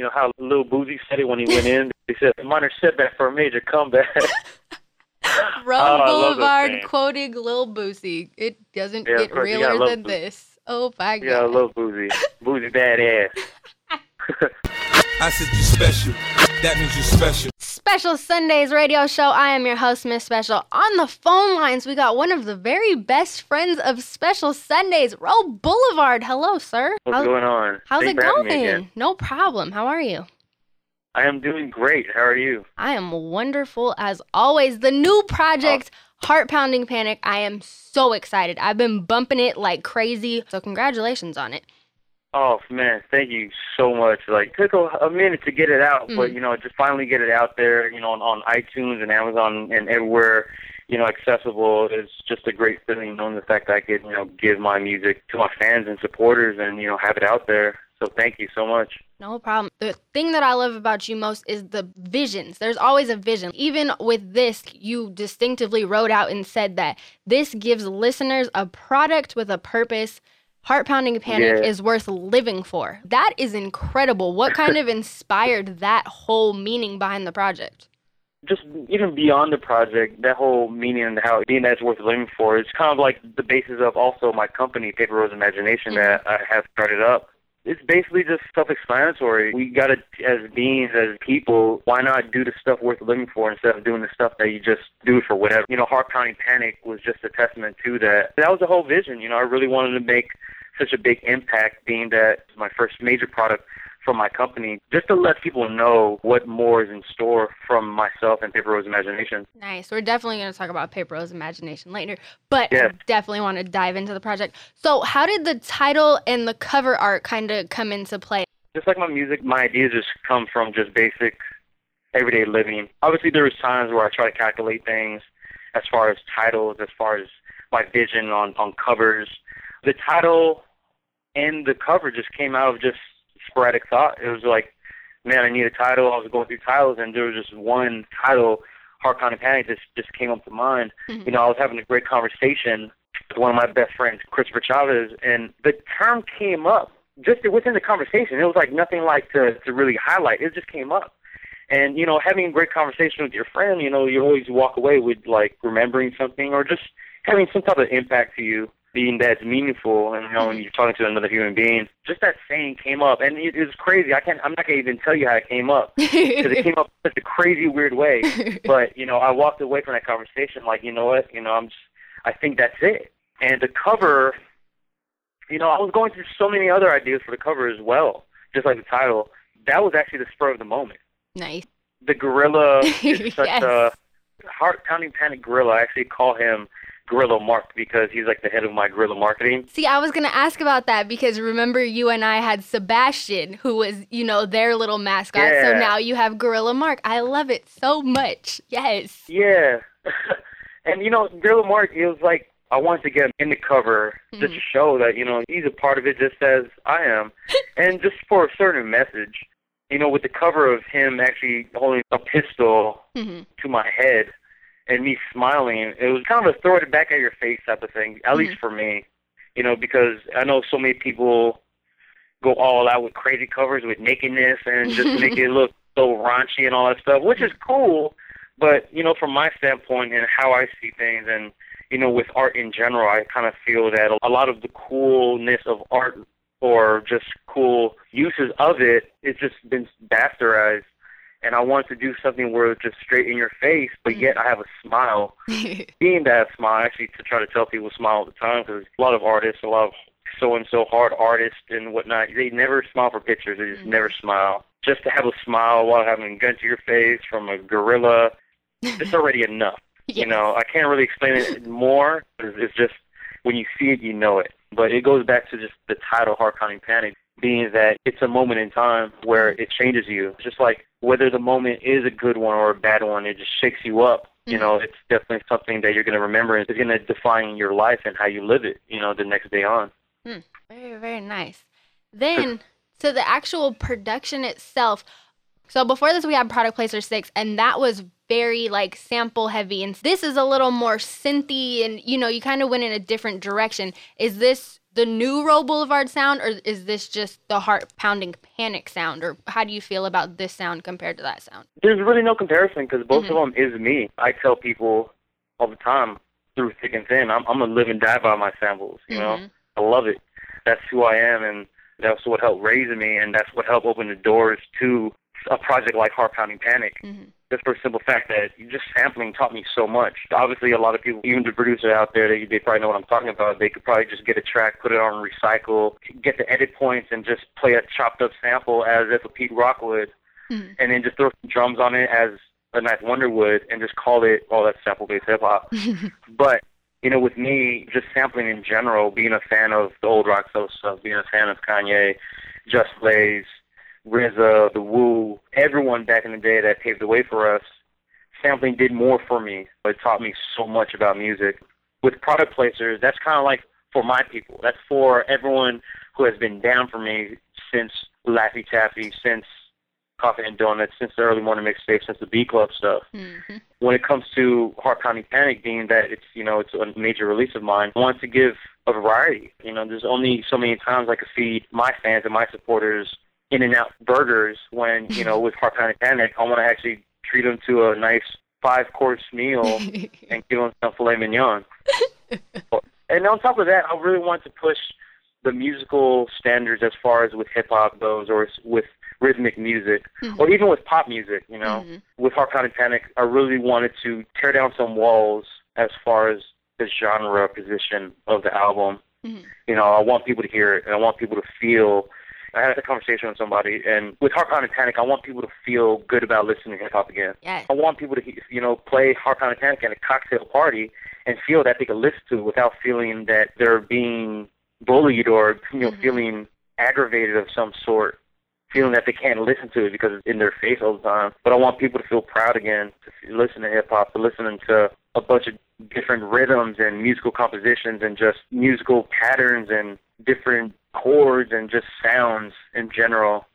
you know how Lil Boosie said it when he went in. He said, "A minor setback for a major comeback." Road Oh, I love those Boulevard quoting Lil Boosie. It doesn't Yeah, get realer than Boosie. this. Oh my god. yeah, Lil love Boosie. Boosie badass. I said you're special. That means you're special. Special Sundays radio show. I am your host, Miss Special. On the phone lines, we got one of the very best friends of Special Sundays, Roll Boulevard. Hello, sir. What's How- going on? How's Thanks it for having me going? No problem. How are you? I am doing great. How are you? I am wonderful as always. The new project, oh. Heart Pounding Panic. I am so excited. I've been bumping it like crazy. So congratulations on it. Oh man, thank you so much. Like, took a, a minute to get it out, but Mhm. you know, just finally get it out there. You know, on, on iTunes and Amazon and everywhere. You know, accessible is just a great feeling knowing the fact that I could, you know, give my music to my fans and supporters and you know have it out there. So thank you so much. No problem. The thing that I love about you most is the visions. There's always a vision. Even with this, you distinctively wrote out and said that this gives listeners a product with a purpose. Heart Pounding Panic Yeah. is worth living for. That is incredible. What kind of inspired that whole meaning behind the project? just even beyond the project, that whole meaning and how being that's worth living for is kind of like the basis of also my company, Paper Rose Imagination, that mm-hmm. I have started up. It's basically just self-explanatory. We gotta, as beings, as people, why not do the stuff worth living for instead of doing the stuff that you just do for whatever? You know, Heart Pounding Panic was just a testament to that. That was the whole vision. You know, I really wanted to make such a big impact, being that my first major product from my company, just to let people know what more is in store from myself and Paper Rose Imagination. Nice. We're definitely going to talk about Paper Rose Imagination later, but I Yes. definitely want to dive into the project. So, how did the title and the cover art kind of come into play? Just like my music, my ideas just come from just basic everyday living. Obviously, there was times where I try to calculate things as far as titles, as far as my vision on, on covers. The title and the cover just came out of just sporadic thought. It was like, man, I need a title. I was going through titles, and there was just one title, Heart Pounding Panic, just just came up to mind. Mhm. You know, I was having a great conversation with one of my best friends, Christopher Chavez, and the term came up just within the conversation. It was like nothing like to to really highlight. It just came up. And you know, having a great conversation with your friend, you know, you always walk away with like remembering something or just having some type of impact to you, being that's meaningful. And you know, when mm-hmm. you're talking to another human being, just that saying came up, and it, it was crazy. I can't. I'm not gonna even tell you how it came up because it came up in such a crazy, weird way. But you know, I walked away from that conversation like, you know what? You know, I'm just. I think that's it. And the cover, you know, I was going through so many other ideas for the cover as well, just like the title. That was actually the spur of the moment. nice. The gorilla is such Yes. a heart pounding panic gorilla. I actually call him Gorilla Mark because he's like the head of my gorilla marketing. See, I was going to ask about that because remember you and I had Sebastian, who was, you know, their little mascot. Yeah. So now you have Gorilla Mark. I love it so much. Yes. Yeah. and you know, Gorilla Mark, it was like I wanted to get him in the cover just Mhm. to show that, you know, he's a part of it just as I am. and just for a certain message. You know, with the cover of him actually holding a pistol Mhm. to my head and me smiling, it was kind of a throw it back at your face type of thing, at least mm-hmm. for me. You know, because I know so many people go all out with crazy covers with nakedness and just make it look so raunchy and all that stuff, which is cool. But, you know, from my standpoint and how I see things and, you know, with art in general, I kind of feel that a lot of the coolness of art or just cool uses of it, it's just been bastardized. And I wanted to do something where it's just straight in your face, but yet I have a smile. Being that smile, actually, to try to tell people smile all the time, because a lot of artists, a lot of so and so hard artists and whatnot, they never smile for pictures. They just mm. never smile. Just to have a smile while having a gun to your face from a gorilla, it's already enough. You know, I can't really explain it more. It's it's just when you see it, you know it. But it goes back to just the title, Heart Pounding Panic, being that it's a moment in time where it changes you. It's just like whether the moment is a good one or a bad one, it just shakes you up. You mm-hmm. know, it's definitely something that you're going to remember and it's going to define your life and how you live it, you know, the next day on. Hmm. Very, very nice. Then so the actual production itself. So before this, we had Product Placer 6, and that was very like sample heavy. And this is a little more synthy, and you know, you kind of went in a different direction. Is this the new Row Boulevard sound, or is this just the heart pounding panic sound? Or how do you feel about this sound compared to that sound? There's really no comparison because both Mhm. of them is me. I tell people all the time through thick and thin, I'm, I'm a live and die by my samples. You know, Mhm. I love it. That's who I am, and that's what helped raise me, and that's what helped open the doors to a project like Heart Pounding Panic. Mhm. Just for the simple fact that just sampling taught me so much. Obviously, a lot of people, even the producer out there, they, they probably know what I'm talking about. They could probably just get a track, put it on recycle, get the edit points, and just play a chopped up sample as if a Pete Rock would, Mhm. and then just throw some drums on it as a Ninth Wonder would, and just call it, oh, that's sample-based hip-hop. But you know, with me, just sampling in general, being a fan of the old rock soul stuff, being a fan of Kanye, Just Blaze, RZA, The Wu, everyone back in the day that paved the way for us, sampling did more for me. It taught me so much about music. With product placers, that's kind of like for my people. That's for everyone who has been down for me since Laffy Taffy, since Coffee and Donuts, since the early morning mixtape, since the B Club stuff Mhm. when it comes to Heart Pounding Panic, being that it's you know it's a major release of mine, I want to give a variety. You know, there's only so many times I could feed my fans and my supporters In and Out burgers when you know with Heart Pounding Panic, I want to actually treat them to a nice five course meal and give them some filet mignon. and on top of that, I really want to push the musical standards as far as with hip hop goes, or with rhythmic music, or even with pop music. You know, Mhm. with Heart Pounding Panic, I really wanted to tear down some walls as far as the genre position of the album. Mhm. You know, I want people to hear it, and I want people to feel. I had a conversation with somebody, and with Heart Pounding Panic, I want people to feel good about listening to hip hop again. Yes. I want people to, you know, play Heart Pounding Panic at a cocktail party and feel that they can listen to it without feeling that they're being bullied or, you know, Mhm. feeling aggravated of some sort, feeling that they can't listen to it because it's in their face all the time. But I want people to feel proud again to listen to hip hop, to listening to a bunch of different rhythms and musical compositions and just musical patterns and different chords and just sounds in general.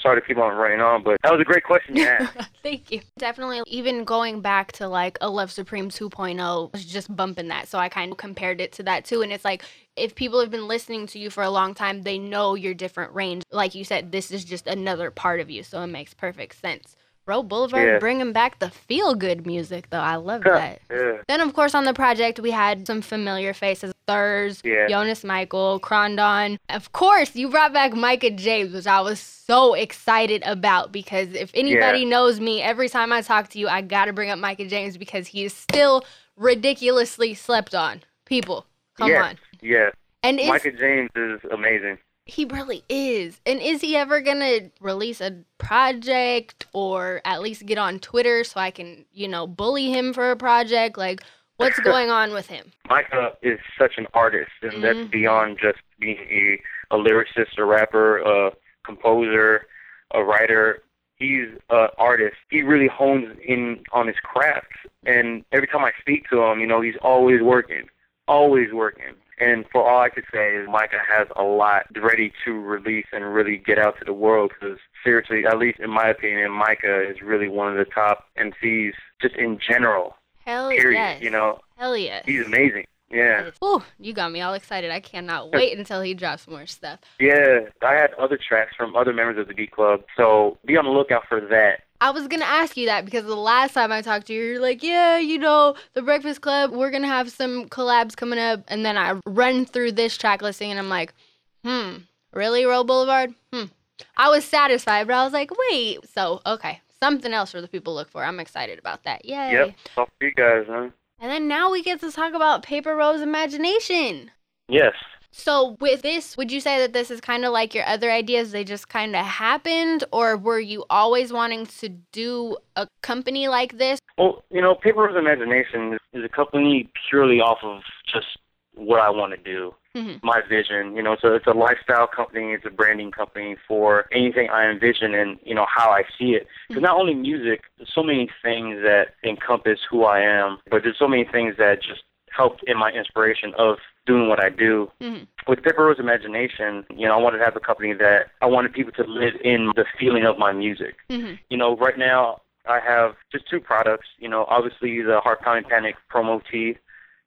Sorry to keep on running on, but that was a great question you asked. Thank you. Definitely, even going back to like a Love Supreme 2.0, was just bumping that. So I kind of compared it to that too. And it's like, if people have been listening to you for a long time, they know your different range. Like you said, this is just another part of you. So it makes perfect sense. Road Boulevard Yeah. bringing back the feel good music, though. I love that. yeah. Then, of course, on the project, we had some familiar faces Thurz, Yeah. Jonas Michael, Crondon. Of course, you brought back Micah James, which I was so excited about because if anybody Yeah. knows me, every time I talk to you, I got to bring up Micah James because he is still ridiculously slept on. People, come yes, on. Yes. And Micah James is amazing. He really is. And is he ever going to release a project or at least get on Twitter so I can, you know, bully him for a project? Like, what's going on with him? Micah is such an artist, and Mhm. that's beyond just being a, a lyricist, a rapper, a composer, a writer. He's an artist. He really hones in on his craft, and every time I speak to him, you know, he's always working, always working. And for all I could say is Micah has a lot ready to release and really get out to the world because seriously, at least in my opinion, Micah is really one of the top MCs just in general, Hell period. yes. You know, Hell yes. he's amazing. Yeah. Ooh, you got me all excited. I cannot wait until he drops more stuff. Yeah, I had other tracks from other members of the Beat Club, so be on the lookout for that. I was gonna ask you that because the last time I talked to you, you're like, yeah, you know, the Breakfast Club, we're gonna have some collabs coming up, and then I run through this track listing, and I'm like, hmm, really, Roll Boulevard? Hmm. I was satisfied, but I was like, wait, so okay, something else for the people to look for. I'm excited about that. Yay! Yep, talk to you guys, huh? And then now we get to talk about Paper Rose Imagination. Yes. So with this, would you say that this is kind of like your other ideas? They just kind of happened, or were you always wanting to do a company like this? Well, you know, Paper Rose Imagination is- a company purely off of just what I want to do, Mhm. my vision. You know, so it's a lifestyle company, it's a branding company for anything I envision and you know how I see it. Because not only music, there's so many things that encompass who I am, but there's so many things that just helped in my inspiration of doing what I do. Mhm. with Paper Rose Imagination, you know, I wanted to have a company that I wanted people to live in the feeling of my music. Mhm. You know, right now I have just two products. You know, obviously the Heart Pounding Panic promo tee,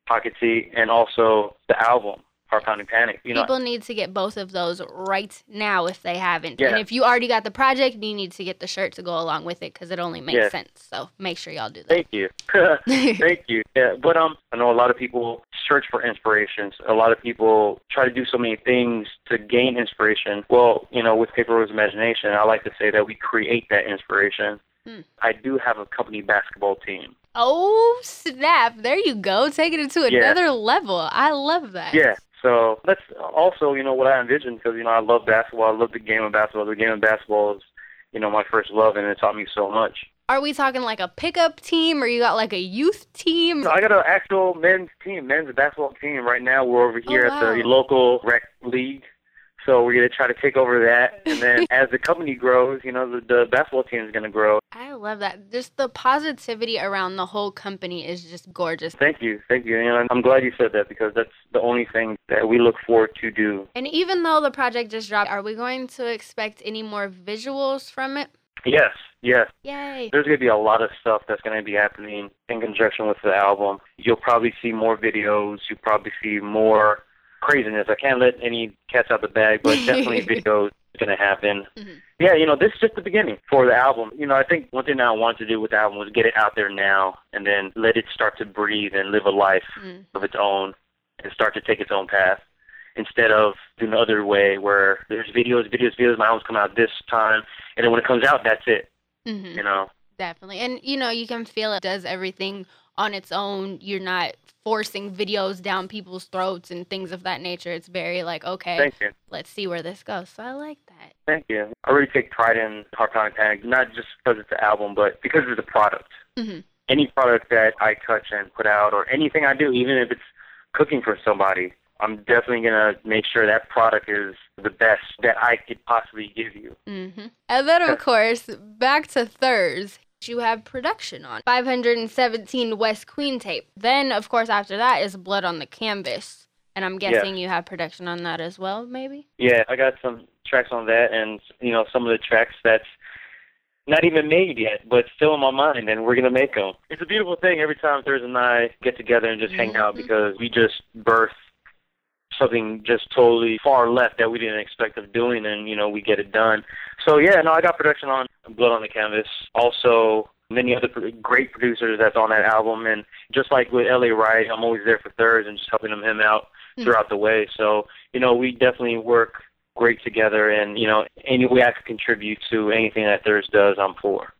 pocket tee, and also the album Heart Pounding Panic. You know, People need to get both of those right now if they haven't. Yeah. And if you already got the project, you need to get the shirt to go along with it because it only makes Yeah. sense. So make sure y'all do that. Thank you. Thank you. Yeah, but um, I know a lot of people search for inspirations. A lot of people try to do so many things to gain inspiration. Well, you know, with Paper Rose Imagination, I like to say that we create that inspiration. Hmm. I do have a company basketball team. oh, snap. There you go. Taking it to Yeah. another level. I love that. Yeah. So that's also, you know, what I envisioned because, you know, I love basketball. I love the game of basketball. The game of basketball is, you know, my first love, and it taught me so much. Are we talking like a pickup team or you got like a youth team? So I got an actual men's team, men's basketball team right now. We're over oh, here Oh, at the local rec league. So we're gonna try to take over that, and then as the company grows, you know, the, the basketball team is gonna grow. I love that. Just the positivity around the whole company is just gorgeous. Thank you, thank you, and I'm glad you said that because that's the only thing that we look forward to do. And even though the project just dropped, are we going to expect any more visuals from it? Yes, yes. Yay. There's gonna be a lot of stuff that's gonna be happening in conjunction with the album. You'll probably see more videos. You'll probably see more craziness. I can't let any cats out the bag, but definitely videos gonna happen. Mhm. Yeah, you know, this is just the beginning for the album. You know, I think one thing I wanted to do with the album was get it out there now and then let it start to breathe and live a life Mm. of its own and start to take its own path instead of doing the other way where there's videos, videos, videos, my album's come out this time and then when it comes out that's it. hmm You know. Definitely. And you know, you can feel it does everything on its own. You're not forcing videos down people's throats and things of that nature. It's very like, okay, let's see where this goes. So I like that. Thank you. I really take pride in Heart Pounding Panic, not just because it's an album, but because it's a product. hmm Any product that I touch and put out, or anything I do, even if it's cooking for somebody, I'm definitely gonna make sure that product is the best that I could possibly give you. hmm And then, of course, back to Thurz. You have production on 517 West Queen tape. Then, of course, after that is Blood on the Canvas. And I'm guessing you have production on that as well, maybe? Yeah, I got some tracks on that, and you know some of the tracks that's not even made yet, but still in my mind, and we're gonna make them. It's a beautiful thing every time Thursday and I get together and just hang out Mhm. because we just birth something just totally far left that we didn't expect of doing, and you know we get it done. So yeah, no, I got production on Blood on the Canvas. Also, many other great producers that's on that album, and just like with LA Riot, I'm always there for Thurz and just helping him him out Mhm. throughout the way. So you know we definitely work great together, and you know any way I can contribute to anything that Thurz does, I'm for.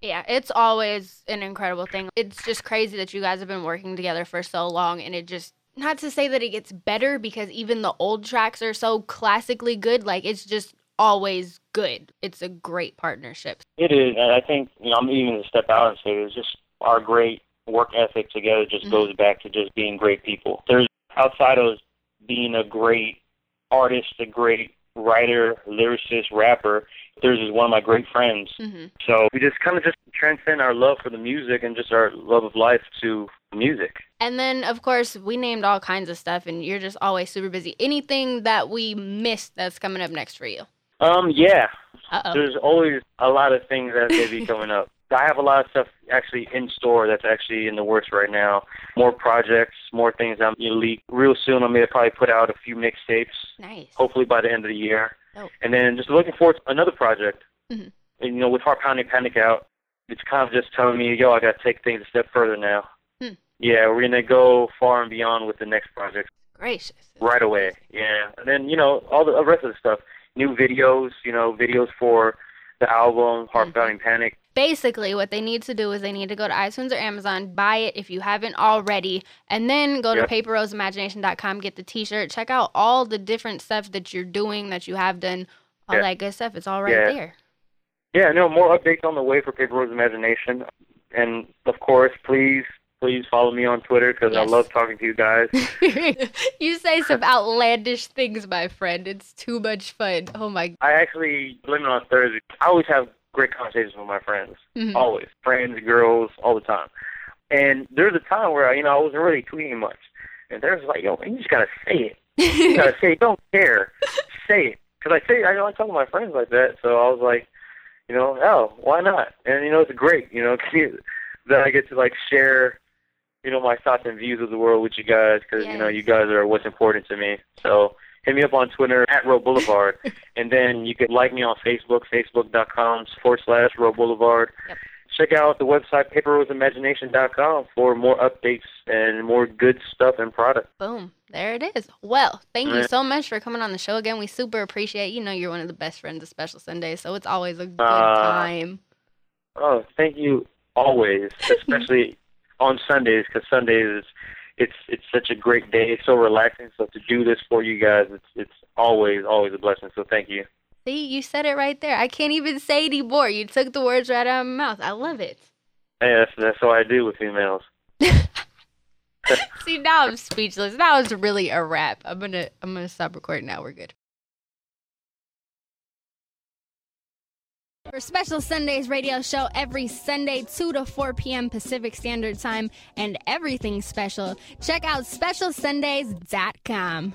Yeah, it's always an incredible thing. It's just crazy that you guys have been working together for so long and it just not to say that it gets better because even the old tracks are so classically good, like it's just always good. It's a great partnership. It is, and I think you know I'm even to step out and say it's just our great work ethic together just Mhm. goes back to just being great people. There's outside of being a great artist, a great writer, lyricist, rapper. There's is one of my great friends. hmm So we just kind of just transcend our love for the music and just our love of life to music. And then, of course, we named all kinds of stuff, and you're just always super busy. Anything that we missed that's coming up next for you? Um, yeah, Uh oh. there's always a lot of things that's going to be coming up. I have a lot of stuff actually in store that's actually in the works right now. More projects, more things I'm going to leak real soon. I'm going to probably put out a few mixtapes, Nice. hopefully by the end of the year. Dope. And then just looking forward to another project. Mhm. And, you know, with Heart Pounding Panic out, it's kind of just telling me, yo, I got to take things a step further now. Hmm. Yeah, we're going to go far and beyond with the next project Gracious. right away. Yeah, and then you know all the rest of the stuff, new videos, you know, videos for the album Heart Pounding Panic. Basically, what they need to do is they need to go to iTunes or Amazon, buy it if you haven't already, and then go to Yep. paperroseimagination.com, get the t shirt, check out all the different stuff that you're doing, that you have done, all that good stuff. It's all right Yeah. there. Yeah, no more updates on the way for Paper Rose Imagination, and of course, please, please follow me on Twitter because I love talking to you guys. you say some outlandish things, my friend. It's too much fun. Oh my. God I actually blame it on Thursday. I always have great conversations with my friends, Mhm. always, friends, girls, all the time. And there's a time where you know I wasn't really tweeting much, and there's like, yo, man, you just gotta say it. You gotta say, it. don't care, say it. Because I say, I don't talk to my friends like that. So I was like, you know, oh, why not? And you know, it's great, you know, that I get to like share you know, my thoughts and views of the world with you guys because you know you guys are what's important to me. So hit me up on Twitter at Road Boulevard, and then you can like me on Facebook, facebook.com forward slash Road Boulevard. Yep. Check out the website paperroseimagination.com for more updates and more good stuff and product. Boom. There it is. Well, thank you so much for coming on the show again. We super appreciate you know you're one of the best friends of Special Sunday, so it's always a good Uh, time. Oh, thank you always, especially on Sundays because Sundays is it's it's such a great day. It's so relaxing. So to do this for you guys, it's it's always always a blessing. So thank you. See, you said it right there. I can't even say anymore. You took the words right out of my mouth. I love it. Hey, that's that's what I do with females. See, now I'm speechless. That was really a wrap. I'm gonna I'm gonna stop recording now. We're good. For Special Sundays radio show every Sunday 2 to 4 p.m. Pacific Standard Time and everything special, check out specialsundays.com.